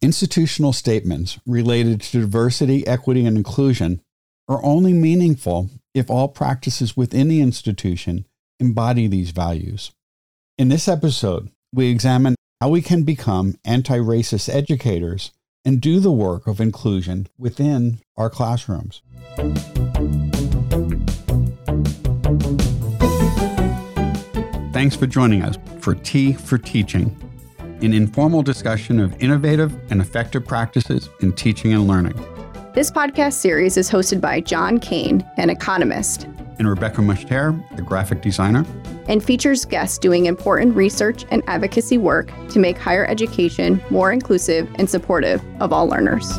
institutional statements related to diversity, equity, and inclusion are only meaningful if all practices within the institution embody these values. In this episode, we examine how we can become anti racist educators and do the work of inclusion within our classrooms. Thanks for joining us for Tea for Teaching, an informal discussion of innovative and effective practices in teaching and learning. This podcast series is hosted by John Kane, an economist, and Rebecca Mushtare, a graphic designer, and features guests doing important research and advocacy work to make higher education more inclusive and supportive of all learners.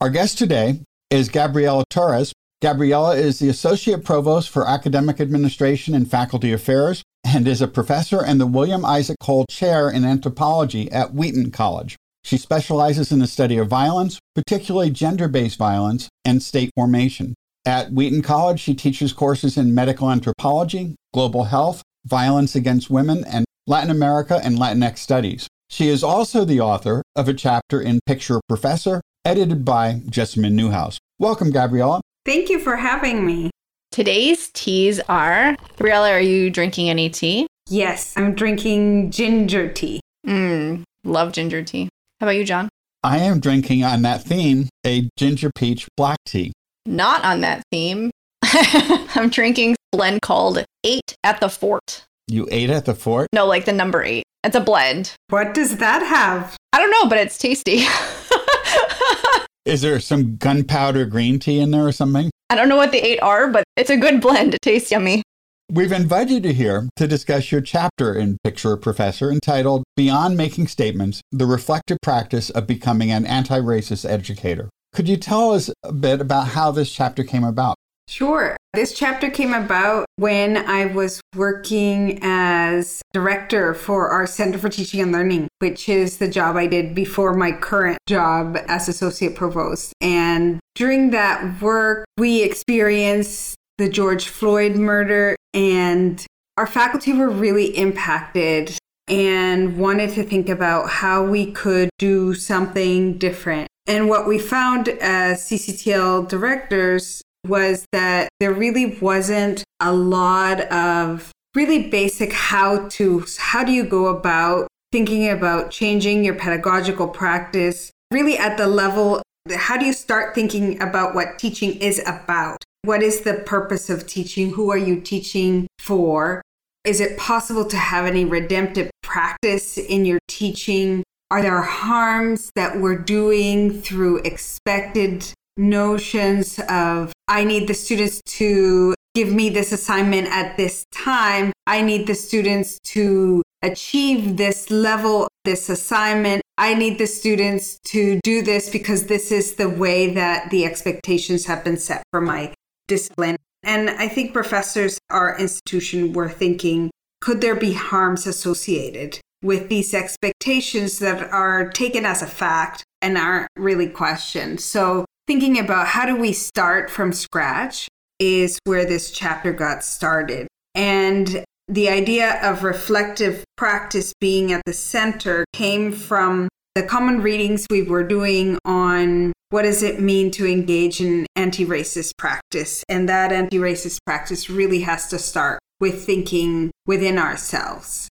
Our guest today is Gabriela Torres. Gabriela is the Associate Provost for Academic Administration and Faculty Affairs and is a professor and the William Isaac Cole Chair in Anthropology at Wheaton College. She specializes in the study of violence, particularly gender based violence and state formation. At Wheaton College, she teaches courses in medical anthropology, global health, violence against women, and Latin America and Latinx studies. She is also the author of a chapter in Picture Professor, edited by Jessamyn Neuhaus. Welcome, Gabriela. Thank you for having me. Today's teas are Gabriela, are you drinking any tea? Yes, I'm drinking ginger tea. Mmm, love ginger tea. How about you, John? I am drinking on that theme a ginger peach black tea. Not on that theme. I'm drinking blend called Eight at the Fort. You ate at the fort? No, like the number eight. It's a blend. What does that have? I don't know, but it's tasty. Is there some gunpowder green tea in there or something? I don't know what the eight are, but it's a good blend. It tastes yummy. We've invited you here to discuss your chapter in Picture Professor entitled Beyond Making Statements The Reflective Practice of Becoming an Anti Racist Educator. Could you tell us a bit about how this chapter came about? Sure. This chapter came about when I was working as director for our Center for Teaching and Learning, which is the job I did before my current job as associate provost. And during that work, we experienced the George Floyd murder, and our faculty were really impacted and wanted to think about how we could do something different. And what we found as CCTL directors was that there really wasn't a lot of really basic how to how do you go about thinking about changing your pedagogical practice really at the level how do you start thinking about what teaching is about? What is the purpose of teaching? Who are you teaching for? Is it possible to have any redemptive practice in your teaching? Are there harms that we're doing through expected notions of I need the students to give me this assignment at this time. I need the students to achieve this level, this assignment. I need the students to do this because this is the way that the expectations have been set for my discipline. And I think professors, our institution, were thinking could there be harms associated with these expectations that are taken as a fact and aren't really questioned? So thinking about how do we start from scratch is where this chapter got started. And the idea of reflective practice being at the center came from the common readings we were doing on what does it mean to engage in anti-racist practice and that anti-racist practice really has to start with thinking within ourselves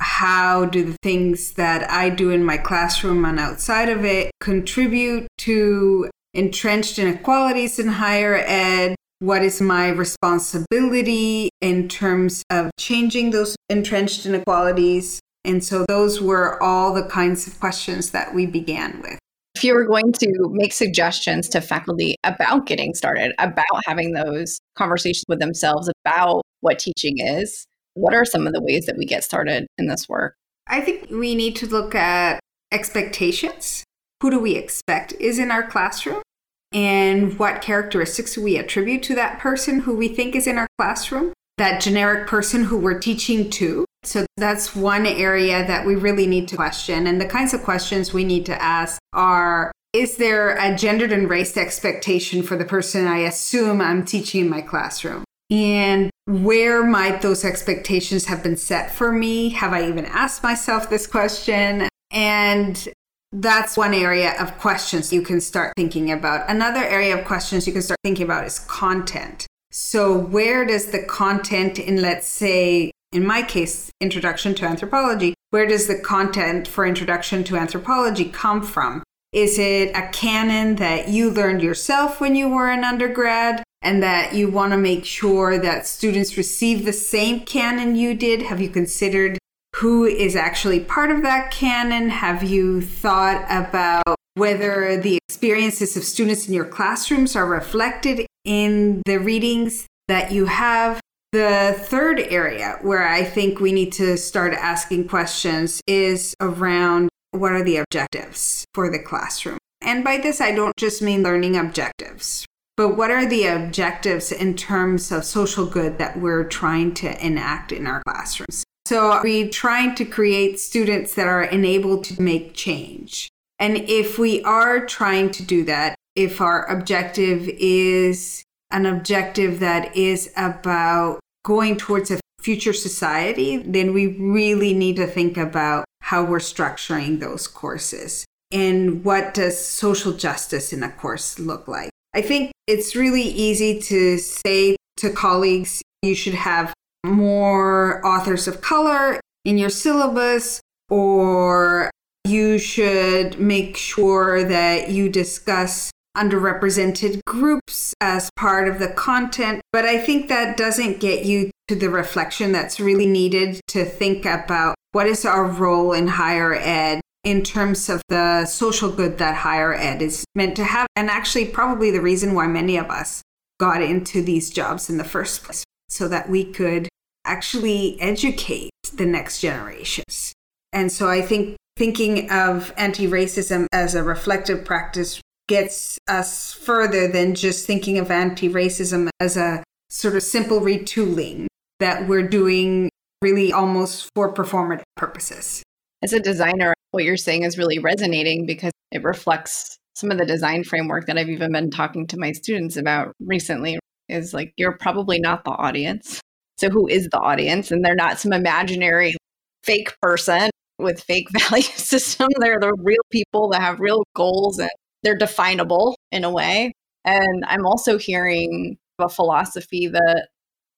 how do the things that i do in my classroom and outside of it contribute to entrenched inequalities in higher ed? What is my responsibility in terms of changing those entrenched inequalities? And so those were all the kinds of questions that we began with. If you were going to make suggestions to faculty about getting started, about having those conversations with themselves about what teaching is, what are some of the ways that we get started in this work? I think we need to look at expectations. Who do we expect is in our classroom? And what characteristics we attribute to that person who we think is in our classroom, that generic person who we're teaching to. So that's one area that we really need to question. And the kinds of questions we need to ask are Is there a gendered and race expectation for the person I assume I'm teaching in my classroom? And where might those expectations have been set for me? Have I even asked myself this question? And that's one area of questions you can start thinking about. Another area of questions you can start thinking about is content. So, where does the content in, let's say, in my case, Introduction to Anthropology, where does the content for Introduction to Anthropology come from? Is it a canon that you learned yourself when you were an undergrad and that you want to make sure that students receive the same canon you did? Have you considered who is actually part of that canon? Have you thought about whether the experiences of students in your classrooms are reflected in the readings that you have? The third area where I think we need to start asking questions is around what are the objectives for the classroom? And by this, I don't just mean learning objectives, but what are the objectives in terms of social good that we're trying to enact in our classrooms? So, we trying to create students that are enabled to make change? And if we are trying to do that, if our objective is an objective that is about going towards a future society, then we really need to think about how we're structuring those courses and what does social justice in a course look like. I think it's really easy to say to colleagues, you should have more authors of color in your syllabus, or you should make sure that you discuss underrepresented groups as part of the content. But I think that doesn't get you to the reflection that's really needed to think about what is our role in higher ed in terms of the social good that higher ed is meant to have. And actually, probably the reason why many of us got into these jobs in the first place, so that we could actually educate the next generations. And so I think thinking of anti racism as a reflective practice gets us further than just thinking of anti racism as a sort of simple retooling that we're doing really almost for performative purposes. As a designer, what you're saying is really resonating because it reflects some of the design framework that I've even been talking to my students about recently is like you're probably not the audience. So who is the audience? And they're not some imaginary fake person with fake value system. They're the real people that have real goals and they're definable in a way. And I'm also hearing a philosophy that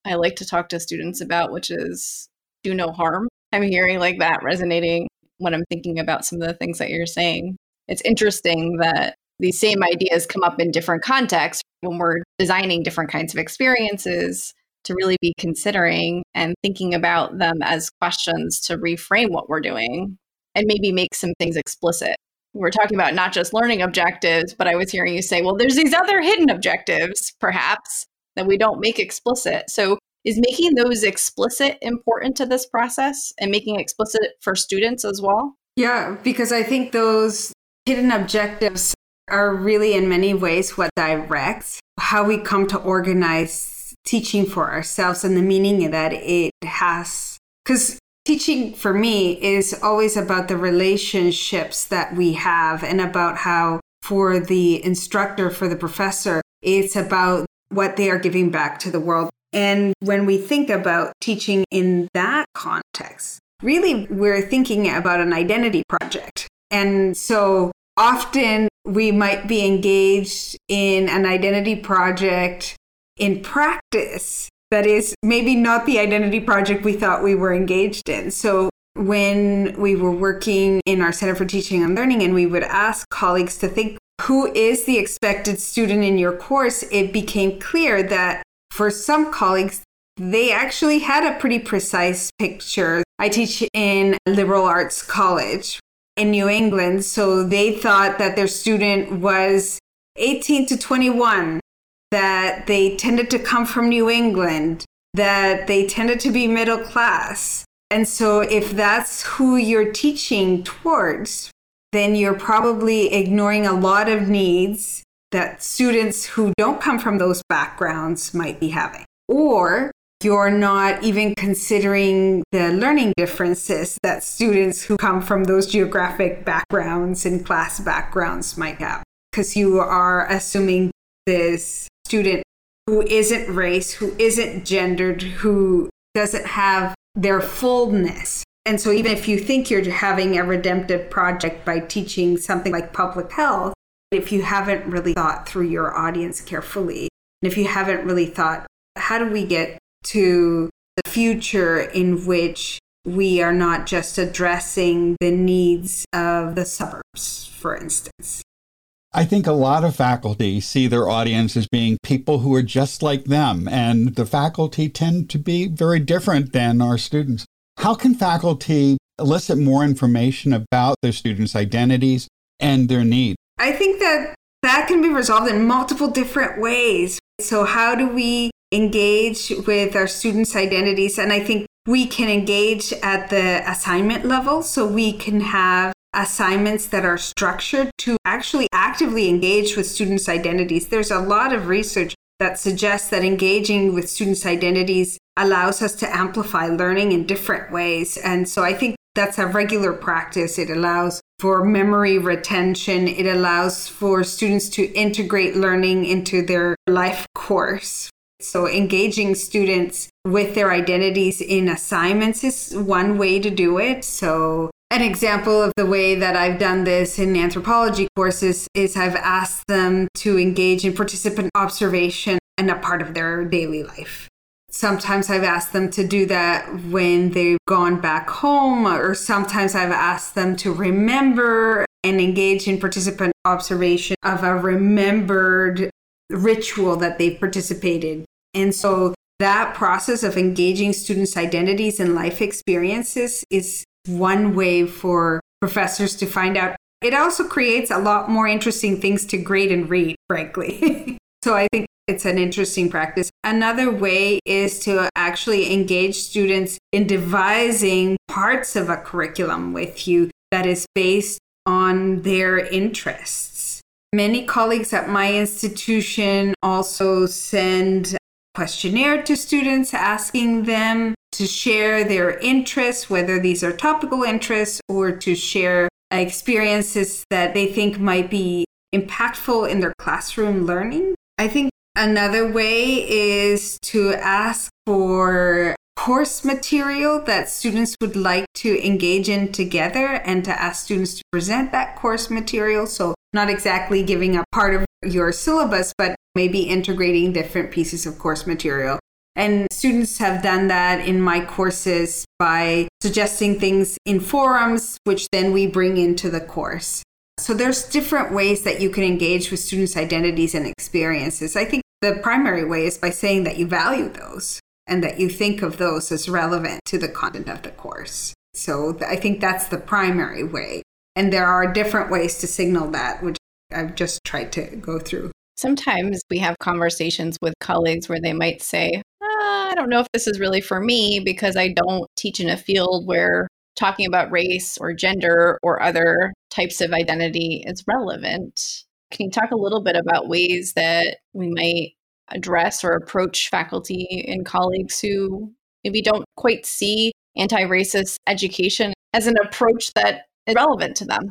I like to talk to students about, which is do no harm. I'm hearing like that resonating when I'm thinking about some of the things that you're saying. It's interesting that these same ideas come up in different contexts when we're designing different kinds of experiences to really be considering and thinking about them as questions to reframe what we're doing and maybe make some things explicit we're talking about not just learning objectives, but I was hearing you say, well, there's these other hidden objectives, perhaps, that we don't make explicit. So, is making those explicit important to this process and making it explicit for students as well? Yeah, because I think those hidden objectives are really, in many ways, what directs how we come to organize teaching for ourselves and the meaning that it has. Because teaching for me is always about the relationships that we have and about how for the instructor for the professor it's about what they are giving back to the world and when we think about teaching in that context really we're thinking about an identity project and so often we might be engaged in an identity project in practice that is maybe not the identity project we thought we were engaged in. So when we were working in our Center for Teaching and Learning and we would ask colleagues to think who is the expected student in your course, it became clear that for some colleagues, they actually had a pretty precise picture. I teach in liberal arts college in New England, so they thought that their student was 18 to 21 that they tended to come from New England, that they tended to be middle class. And so, if that's who you're teaching towards, then you're probably ignoring a lot of needs that students who don't come from those backgrounds might be having. Or you're not even considering the learning differences that students who come from those geographic backgrounds and class backgrounds might have, because you are assuming this student who isn't race, who isn't gendered, who doesn't have their fullness. And so, even if you think you're having a redemptive project by teaching something like public health, if you haven't really thought through your audience carefully, and if you haven't really thought, how do we get to the future in which we are not just addressing the needs of the suburbs, for instance? I think a lot of faculty see their audience as being people who are just like them, and the faculty tend to be very different than our students. How can faculty elicit more information about their students' identities and their needs? I think that that can be resolved in multiple different ways. So, how do we engage with our students' identities? And I think we can engage at the assignment level. So, we can have assignments that are structured to actually actively engage with students' identities. There's a lot of research that suggests that engaging with students' identities allows us to amplify learning in different ways. And so I think that's a regular practice. It allows for memory retention, it allows for students to integrate learning into their life course. So, engaging students with their identities in assignments is one way to do it. So, an example of the way that I've done this in anthropology courses is I've asked them to engage in participant observation and a part of their daily life. Sometimes I've asked them to do that when they've gone back home, or sometimes I've asked them to remember and engage in participant observation of a remembered ritual that they've participated. And so that process of engaging students' identities and life experiences is one way for professors to find out. It also creates a lot more interesting things to grade and read, frankly. so I think it's an interesting practice. Another way is to actually engage students in devising parts of a curriculum with you that is based on their interests. Many colleagues at my institution also send questionnaire to students asking them to share their interests, whether these are topical interests or to share experiences that they think might be impactful in their classroom learning. I think Another way is to ask for course material that students would like to engage in together and to ask students to present that course material. So, not exactly giving a part of your syllabus, but maybe integrating different pieces of course material. And students have done that in my courses by suggesting things in forums, which then we bring into the course. So there's different ways that you can engage with students' identities and experiences. I think the primary way is by saying that you value those and that you think of those as relevant to the content of the course. So I think that's the primary way. And there are different ways to signal that, which I've just tried to go through. Sometimes we have conversations with colleagues where they might say, ah, I don't know if this is really for me because I don't teach in a field where talking about race or gender or other types of identity is relevant. Can you talk a little bit about ways that we might address or approach faculty and colleagues who maybe don't quite see anti racist education as an approach that is relevant to them?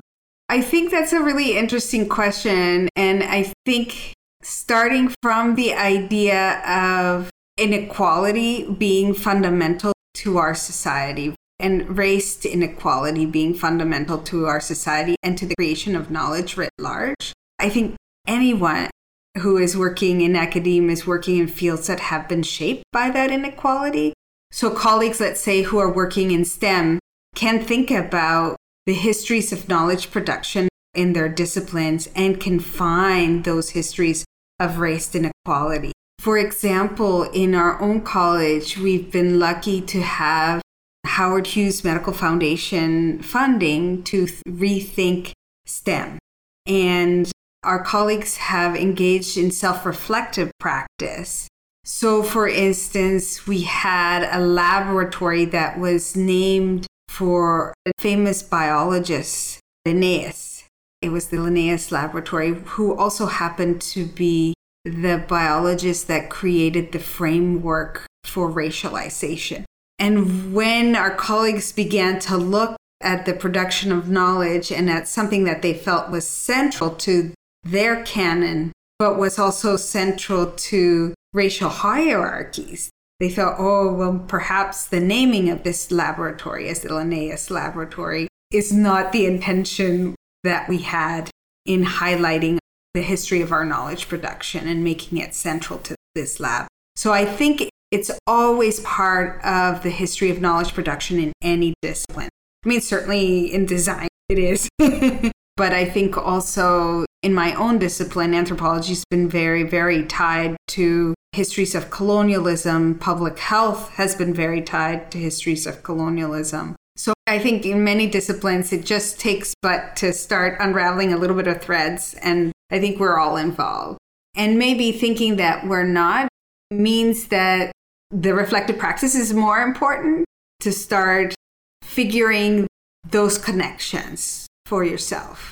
I think that's a really interesting question. And I think starting from the idea of inequality being fundamental to our society and race inequality being fundamental to our society and to the creation of knowledge writ large. I think anyone who is working in academia is working in fields that have been shaped by that inequality. So, colleagues, let's say, who are working in STEM can think about the histories of knowledge production in their disciplines and can find those histories of race inequality. For example, in our own college, we've been lucky to have Howard Hughes Medical Foundation funding to th- rethink STEM. And our colleagues have engaged in self reflective practice. So, for instance, we had a laboratory that was named for a famous biologist, Linnaeus. It was the Linnaeus Laboratory, who also happened to be the biologist that created the framework for racialization. And when our colleagues began to look at the production of knowledge and at something that they felt was central to their canon but was also central to racial hierarchies. They thought, oh, well, perhaps the naming of this laboratory as the Linnaeus Laboratory is not the intention that we had in highlighting the history of our knowledge production and making it central to this lab. So I think it's always part of the history of knowledge production in any discipline. I mean, certainly in design, it is. but I think also in my own discipline, anthropology has been very, very tied to histories of colonialism. Public health has been very tied to histories of colonialism. So I think in many disciplines, it just takes but to start unraveling a little bit of threads. And I think we're all involved. And maybe thinking that we're not means that the reflective practice is more important to start figuring those connections for yourself.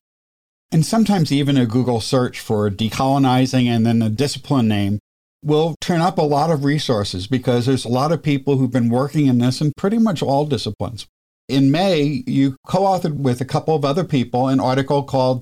And sometimes even a Google search for decolonizing and then a discipline name will turn up a lot of resources because there's a lot of people who've been working in this in pretty much all disciplines. In May, you co authored with a couple of other people an article called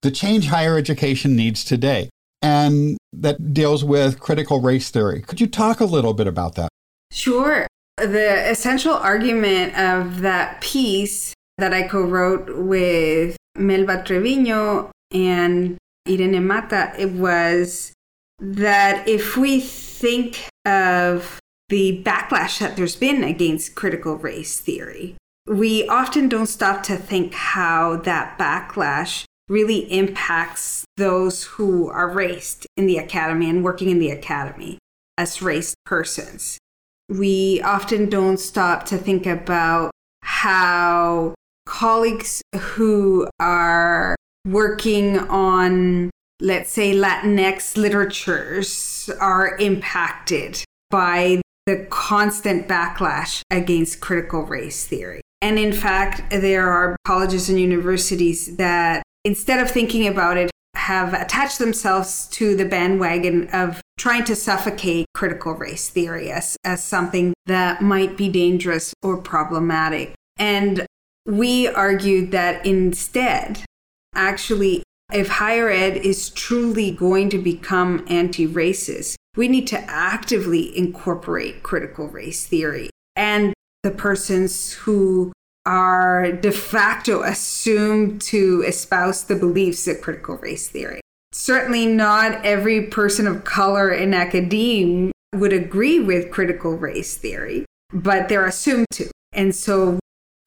The Change Higher Education Needs Today, and that deals with critical race theory. Could you talk a little bit about that? Sure. The essential argument of that piece that I co wrote with Melba Treviño and Irene Mata, it was that if we think of the backlash that there's been against critical race theory, we often don't stop to think how that backlash really impacts those who are raced in the academy and working in the academy as raced persons. We often don't stop to think about how colleagues who are working on, let's say, Latinx literatures are impacted by the constant backlash against critical race theory. And in fact, there are colleges and universities that, instead of thinking about it, have attached themselves to the bandwagon of trying to suffocate critical race theory as, as something that might be dangerous or problematic. And we argued that instead, actually, if higher ed is truly going to become anti racist, we need to actively incorporate critical race theory and the persons who are de facto assumed to espouse the beliefs of critical race theory. Certainly, not every person of color in academia would agree with critical race theory, but they're assumed to. And so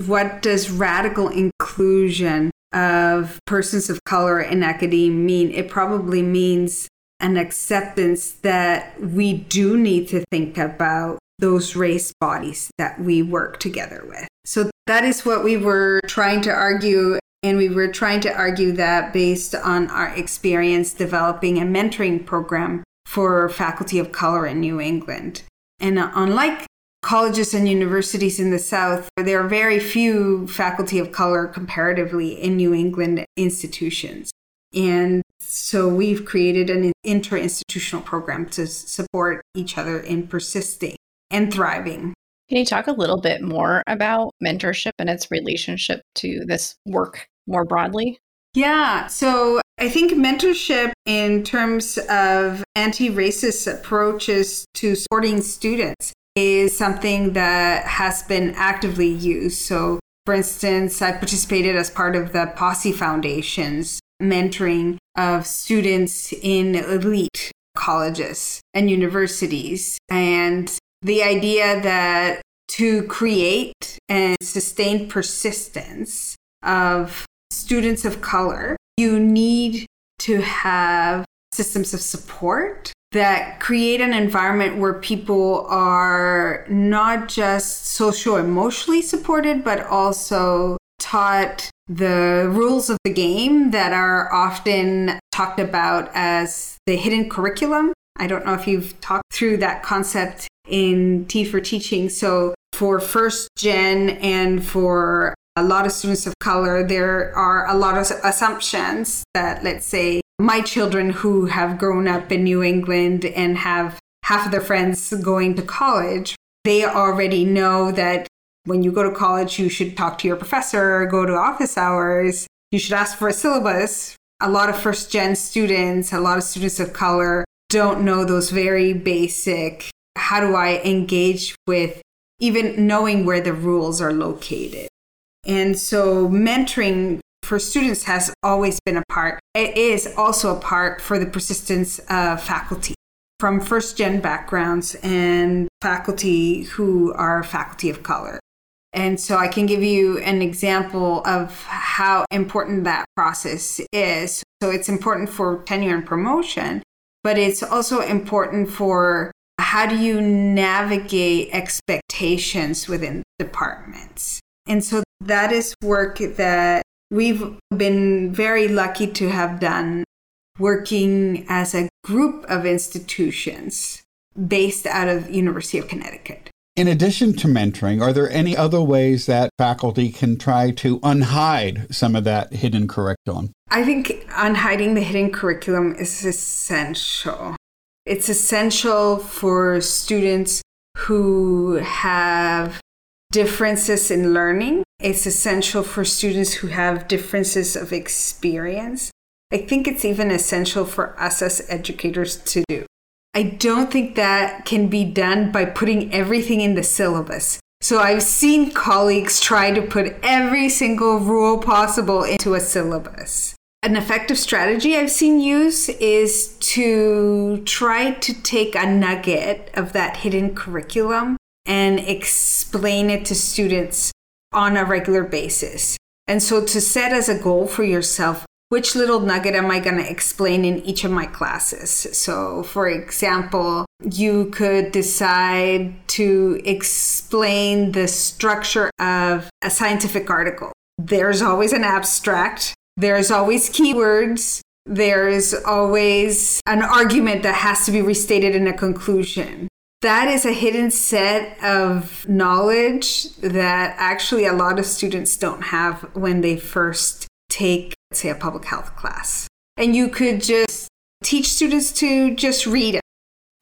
what does radical inclusion of persons of color in academia mean? It probably means an acceptance that we do need to think about those race bodies that we work together with. So that is what we were trying to argue. And we were trying to argue that based on our experience developing a mentoring program for faculty of color in New England. And unlike colleges and universities in the South, there are very few faculty of color comparatively in New England institutions. And so we've created an interinstitutional program to support each other in persisting and thriving. Can you talk a little bit more about mentorship and its relationship to this work more broadly? Yeah, so I think mentorship in terms of anti racist approaches to supporting students is something that has been actively used. So, for instance, I participated as part of the Posse Foundation's mentoring of students in elite colleges and universities. And the idea that to create and sustain persistence of students of color, you need to have systems of support that create an environment where people are not just social emotionally supported, but also taught the rules of the game that are often talked about as the hidden curriculum. I don't know if you've talked through that concept in Tea for teaching. So, for first gen and for a lot of students of color, there are a lot of assumptions that, let's say, my children who have grown up in New England and have half of their friends going to college, they already know that when you go to college, you should talk to your professor, go to office hours, you should ask for a syllabus a lot of first gen students, a lot of students of color don't know those very basic how do I engage with even knowing where the rules are located. And so mentoring for students has always been a part. It is also a part for the persistence of faculty from first gen backgrounds and faculty who are faculty of color. And so I can give you an example of how important that process is. So it's important for tenure and promotion, but it's also important for how do you navigate expectations within departments. And so that is work that we've been very lucky to have done working as a group of institutions based out of University of Connecticut. In addition to mentoring, are there any other ways that faculty can try to unhide some of that hidden curriculum? I think unhiding the hidden curriculum is essential. It's essential for students who have differences in learning. It's essential for students who have differences of experience. I think it's even essential for us as educators to do. I don't think that can be done by putting everything in the syllabus. So I've seen colleagues try to put every single rule possible into a syllabus. An effective strategy I've seen use is to try to take a nugget of that hidden curriculum and explain it to students on a regular basis. And so to set as a goal for yourself which little nugget am I going to explain in each of my classes? So, for example, you could decide to explain the structure of a scientific article. There's always an abstract, there's always keywords, there's always an argument that has to be restated in a conclusion. That is a hidden set of knowledge that actually a lot of students don't have when they first take say, a public health class. And you could just teach students to just read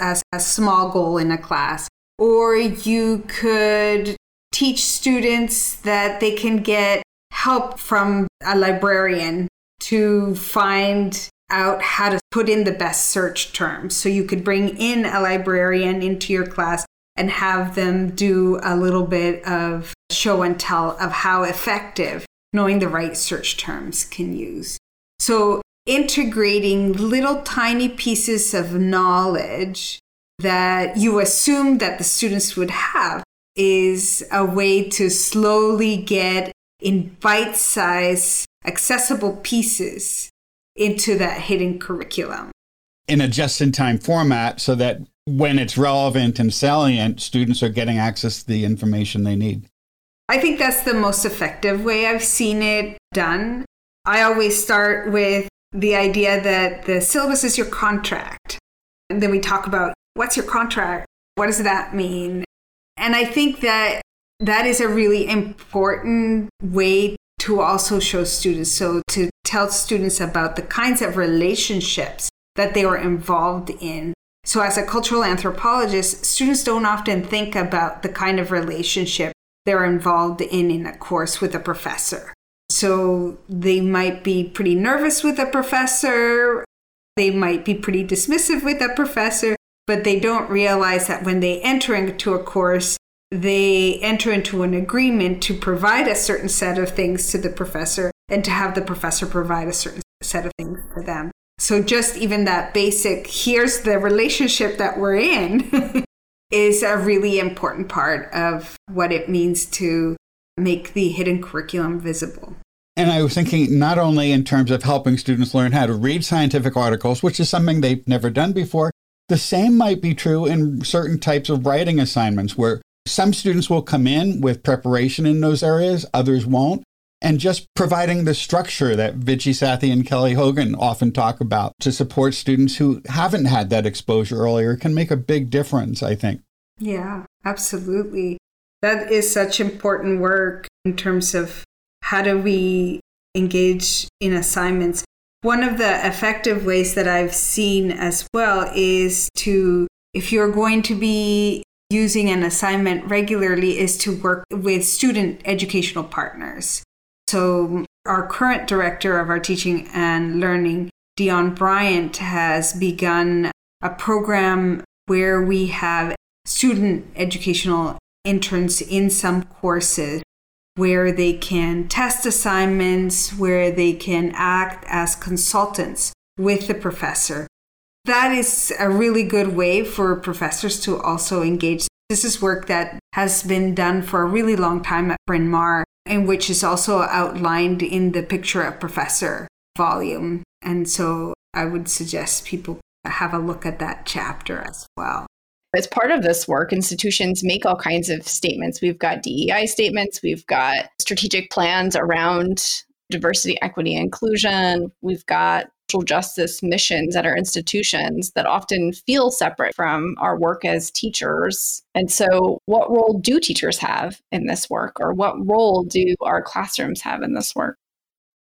as a small goal in a class. Or you could teach students that they can get help from a librarian to find out how to put in the best search terms. So you could bring in a librarian into your class and have them do a little bit of show and tell of how effective knowing the right search terms can use. So, integrating little tiny pieces of knowledge that you assume that the students would have is a way to slowly get in bite sized, accessible pieces into that hidden curriculum. In a just in time format so that when it's relevant and salient, students are getting access to the information they need. I think that's the most effective way I've seen it done. I always start with the idea that the syllabus is your contract. And then we talk about what's your contract? What does that mean? And I think that that is a really important way to also show students. So, to tell students about the kinds of relationships that they were involved in. So, as a cultural anthropologist, students don't often think about the kind of relationship they're involved in in a course with a professor. So they might be pretty nervous with a professor, they might be pretty dismissive with a professor, but they don't realize that when they enter into a course, they enter into an agreement to provide a certain set of things to the professor and to have the professor provide a certain set of things for them. So, just even that basic here's the relationship that we're in is a really important part of what it means to make the hidden curriculum visible. And I was thinking not only in terms of helping students learn how to read scientific articles, which is something they've never done before, the same might be true in certain types of writing assignments where some students will come in with preparation in those areas, others won't. And just providing the structure that Viji Sathy and Kelly Hogan often talk about to support students who haven't had that exposure earlier can make a big difference, I think. Yeah, absolutely. That is such important work in terms of how do we engage in assignments. One of the effective ways that I've seen as well is to, if you're going to be using an assignment regularly, is to work with student educational partners. So Our current director of our teaching and learning, Dion Bryant, has begun a program where we have student educational interns in some courses where they can test assignments, where they can act as consultants with the professor. That is a really good way for professors to also engage. This is work that has been done for a really long time at Bryn Mawr, and which is also outlined in the Picture a Professor volume. And so I would suggest people have a look at that chapter as well. As part of this work, institutions make all kinds of statements. We've got DEI statements, we've got strategic plans around diversity, equity, inclusion, we've got justice missions at our institutions that often feel separate from our work as teachers. And so, what role do teachers have in this work, or what role do our classrooms have in this work?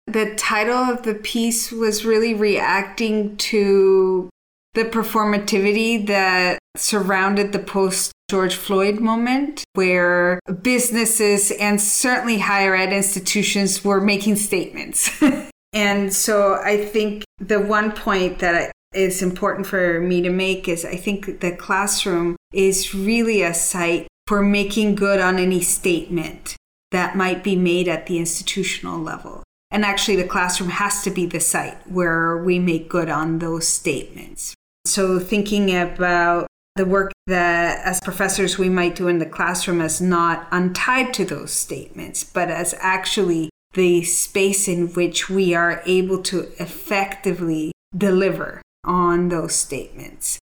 The title of the piece was really reacting to the performativity that surrounded the post George Floyd moment, where businesses and certainly higher ed institutions were making statements. and so I think the one point that is important for me to make is I think the classroom is really a site for making good on any statement that might be made at the institutional level. And actually, the classroom has to be the site where we make good on those statements. So, thinking about the work that as professors we might do in the classroom as not untied to those statements, but as actually the space in which we are able to effectively deliver on those statements.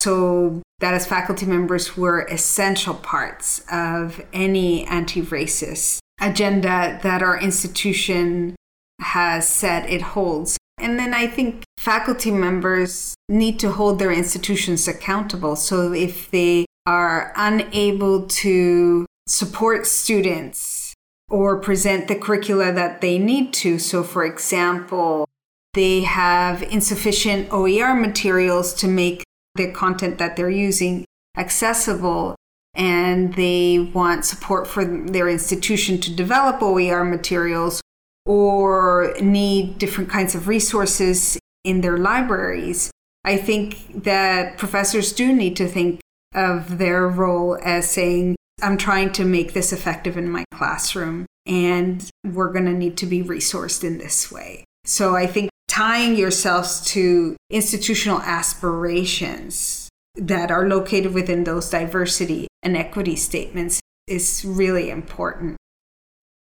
So, that as faculty members, were essential parts of any anti racist agenda that our institution has said it holds. And then I think faculty members need to hold their institutions accountable. So if they are unable to support students or present the curricula that they need to, so for example, they have insufficient OER materials to make the content that they're using accessible and they want support for their institution to develop OER materials or need different kinds of resources in their libraries, I think that professors do need to think of their role as saying, I'm trying to make this effective in my classroom, and we're going to need to be resourced in this way. So I think tying yourselves to institutional aspirations that are located within those diversity and equity statements is really important.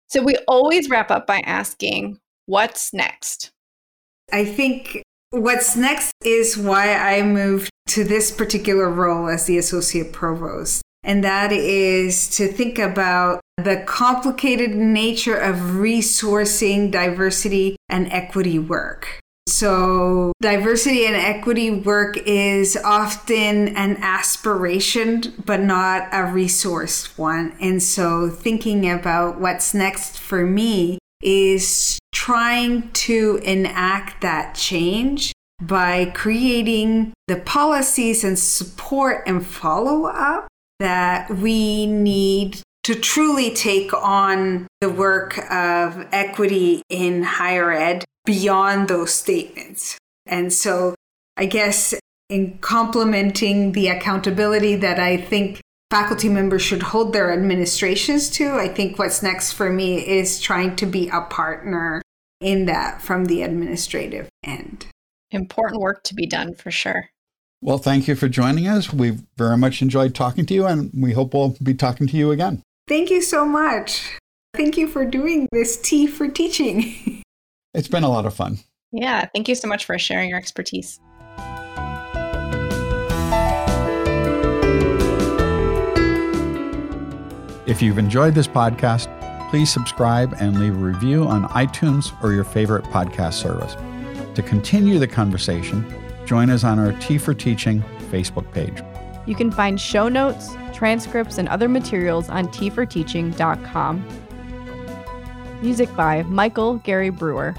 So we always wrap up by asking, what's next? I think what's next is why I moved to this particular role as the associate provost. And that is to think about the complicated nature of resourcing diversity and equity work. So, diversity and equity work is often an aspiration, but not a resourced one. And so, thinking about what's next for me is trying to enact that change by creating the policies and support and follow up that we need to truly take on the work of equity in higher ed beyond those statements. And so I guess in complementing the accountability that I think faculty members should hold their administrations to, I think what's next for me is trying to be a partner in that from the administrative end. Important work to be done for sure. Well, thank you for joining us. We've very much enjoyed talking to you, and we hope we'll be talking to you again. Thank you so much. Thank you for doing this tea for teaching. It's been a lot of fun. Yeah, thank you so much for sharing your expertise. If you've enjoyed this podcast, please subscribe and leave a review on iTunes or your favorite podcast service. To continue the conversation, join us on our Tea for Teaching Facebook page. You can find show notes, transcripts, and other materials on teaforteaching.com. Music by Michael Gary Brewer.